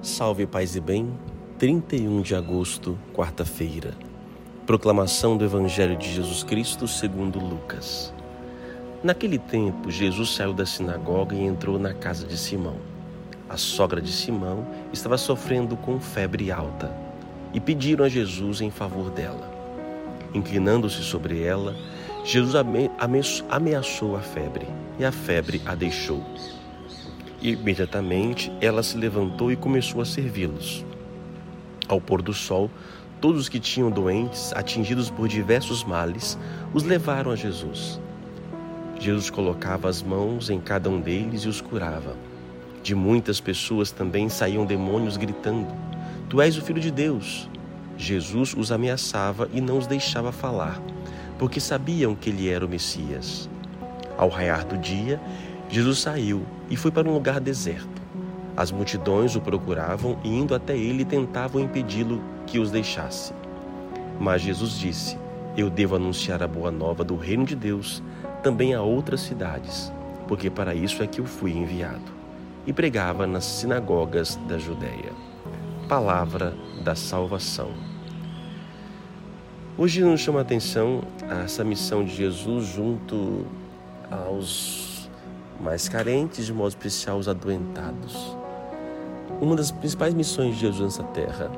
Salve Paz e Bem, 31 de agosto, quarta-feira. Proclamação do Evangelho de Jesus Cristo segundo Lucas. Naquele tempo, Jesus saiu da sinagoga e entrou na casa de Simão. A sogra de Simão estava sofrendo com febre alta e pediram a Jesus em favor dela. Inclinando-se sobre ela, Jesus ameaçou a febre e a febre a deixou. Imediatamente ela se levantou e começou a servi-los. Ao pôr do sol, todos os que tinham doentes, atingidos por diversos males, os levaram a Jesus. Jesus colocava as mãos em cada um deles e os curava. De muitas pessoas também saíam demônios gritando: Tu és o Filho de Deus. Jesus os ameaçava e não os deixava falar, porque sabiam que ele era o Messias. Ao raiar do dia, Jesus saiu e foi para um lugar deserto. As multidões o procuravam e, indo até ele, tentavam impedi-lo que os deixasse. Mas Jesus disse: Eu devo anunciar a boa nova do reino de Deus também a outras cidades, porque para isso é que eu fui enviado. E pregava nas sinagogas da Judéia. Palavra da salvação. Hoje nos chama a atenção essa missão de Jesus junto aos mais carentes, de modo especial os adoentados. Uma das principais missões de Jesus nessa terra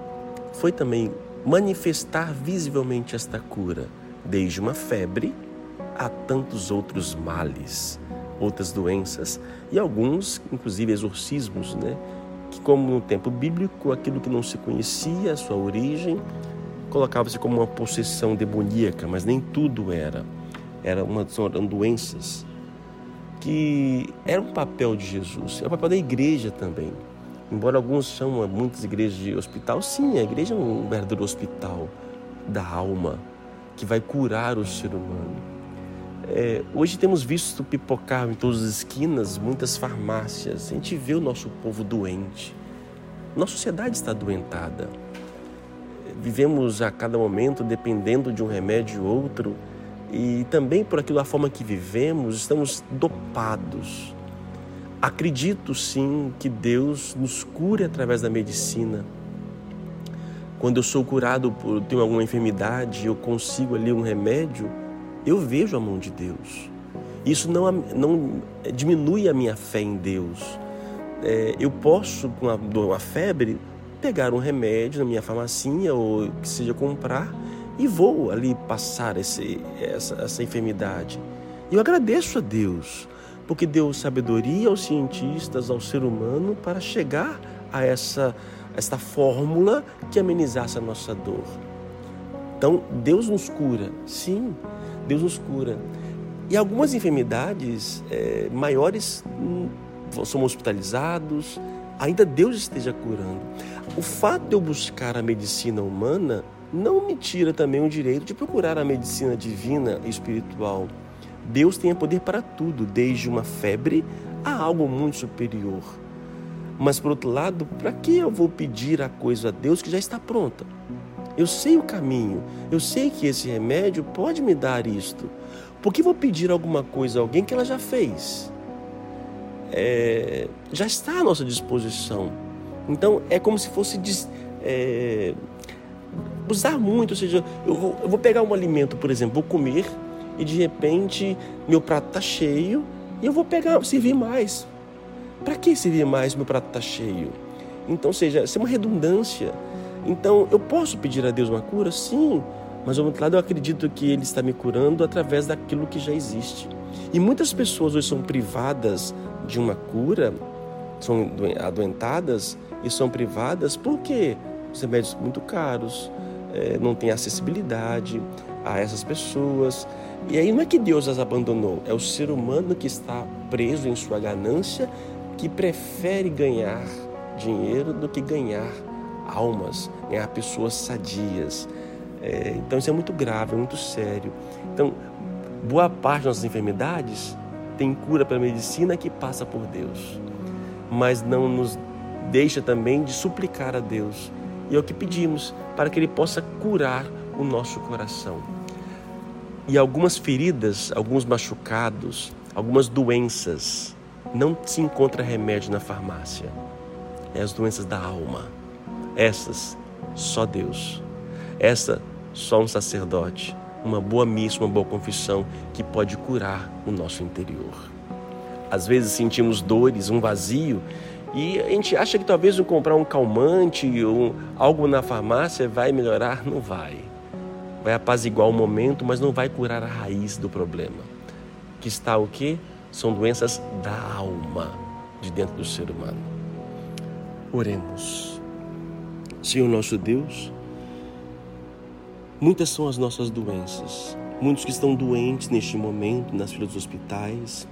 foi também manifestar visivelmente esta cura, desde uma febre a tantos outros males, outras doenças e alguns, inclusive, exorcismos, né? Que, como no tempo bíblico, aquilo que não se conhecia, a sua origem, colocava-se como uma possessão demoníaca, mas nem tudo era. Era uma, eram doenças que era um papel de Jesus, é o papel da igreja também. Embora alguns chamam muitas igrejas de hospital, sim, a igreja é um verdadeiro hospital da alma que vai curar o ser humano. É, hoje temos visto pipocar em todas as esquinas muitas farmácias. A gente vê o nosso povo doente. Nossa sociedade está doentada. Vivemos a cada momento dependendo de um remédio ou outro e também por aquilo a forma que vivemos, estamos dopados. Acredito sim que Deus nos cure através da medicina. Quando eu sou curado por tenho alguma enfermidade, eu consigo ali um remédio, eu vejo a mão de Deus. Isso não, não diminui a minha fé em Deus. É, eu posso, com uma febre, pegar um remédio na minha farmacinha ou que seja comprar e vou ali passar esse, essa, essa enfermidade. E eu agradeço a Deus, porque deu sabedoria aos cientistas, ao ser humano, para chegar a essa, esta fórmula que amenizasse a nossa dor. Então, Deus nos cura, sim, Deus nos cura. E algumas enfermidades é, maiores hum, somos hospitalizados, ainda Deus esteja curando. O fato de eu buscar a medicina humana não me tira também o direito de procurar a medicina divina e espiritual. Deus tem poder para tudo, desde uma febre a algo muito superior. Mas, por outro lado, para que eu vou pedir a coisa a Deus que já está pronta? Eu sei o caminho, eu sei que esse remédio pode me dar isto. Por que vou pedir alguma coisa a alguém que ela já fez? É, já está à nossa disposição. Então, é como se fosse é, usar muito, ou seja, eu vou, eu vou pegar um alimento, por exemplo, vou comer e de repente meu prato está cheio e eu vou pegar, servir mais. Para que servir mais? Meu prato está cheio. Então, seja, isso é uma redundância. Então, eu posso pedir a Deus uma cura? Sim, mas ao outro lado eu acredito que Ele está me curando através daquilo que já existe. E muitas pessoas hoje são privadas de uma cura, são adoentadas e são privadas porque os remédios são muito caros, é, não tem acessibilidade a essas pessoas. E aí não é que Deus as abandonou, é o ser humano que está preso em sua ganância, que prefere ganhar dinheiro do que ganhar almas, ganhar pessoas sadias. É, então isso é muito grave, é muito sério. Então, boa parte das nossas enfermidades tem cura pela medicina que passa por Deus, mas não nos deixa também de suplicar a Deus e é o que pedimos, para que Ele possa curar o nosso coração. E algumas feridas, alguns machucados, algumas doenças, não se encontra remédio na farmácia. é as doenças da alma. Essas, só Deus. Essa, só um sacerdote, uma boa missa, uma boa confissão que pode curar o nosso interior. Às vezes sentimos dores, um vazio, e a gente acha que talvez comprar um calmante ou algo na farmácia vai melhorar. Não vai. Vai apaziguar o momento, mas não vai curar a raiz do problema. Que está o quê? São doenças da alma de dentro do ser humano. Oremos. Senhor nosso Deus, muitas são as nossas doenças. Muitos que estão doentes neste momento, nas filas dos hospitais,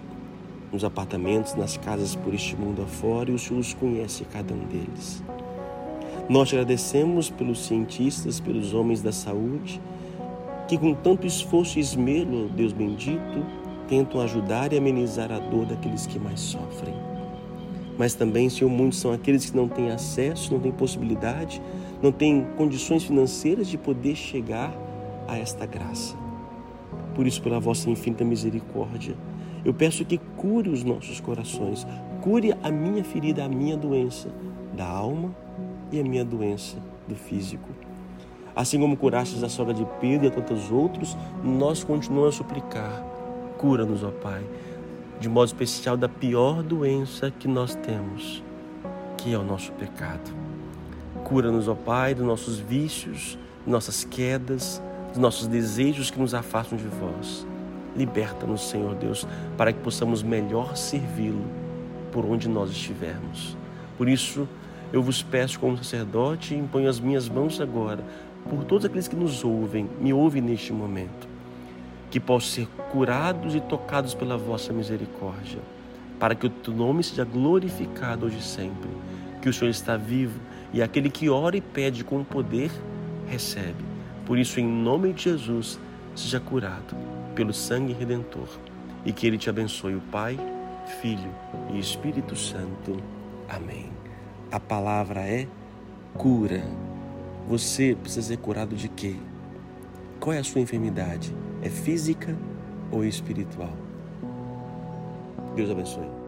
nos apartamentos, nas casas por este mundo afora, e o Senhor os conhece cada um deles. Nós te agradecemos pelos cientistas, pelos homens da saúde, que com tanto esforço e esmero, Deus bendito, tentam ajudar e amenizar a dor daqueles que mais sofrem. Mas também, Senhor, muitos são aqueles que não têm acesso, não têm possibilidade, não têm condições financeiras de poder chegar a esta graça. Por isso, pela vossa infinita misericórdia, eu peço que cure os nossos corações, cure a minha ferida, a minha doença da alma e a minha doença do físico. Assim como curastes a sogra de Pedro e a tantos outros, nós continuamos a suplicar. Cura-nos, ó Pai, de modo especial da pior doença que nós temos, que é o nosso pecado. Cura-nos, ó Pai, dos nossos vícios, nossas quedas, dos nossos desejos que nos afastam de vós. Liberta-nos, Senhor Deus, para que possamos melhor servi-lo por onde nós estivermos. Por isso, eu vos peço como sacerdote e imponho as minhas mãos agora por todos aqueles que nos ouvem, me ouvem neste momento, que possam ser curados e tocados pela vossa misericórdia, para que o teu nome seja glorificado hoje e sempre, que o Senhor está vivo e aquele que ora e pede com poder recebe. Por isso, em nome de Jesus, seja curado pelo sangue redentor e que Ele te abençoe, o Pai, Filho e Espírito Santo. Amém. A palavra é cura. Você precisa ser curado de quê? Qual é a sua enfermidade? É física ou espiritual? Deus abençoe.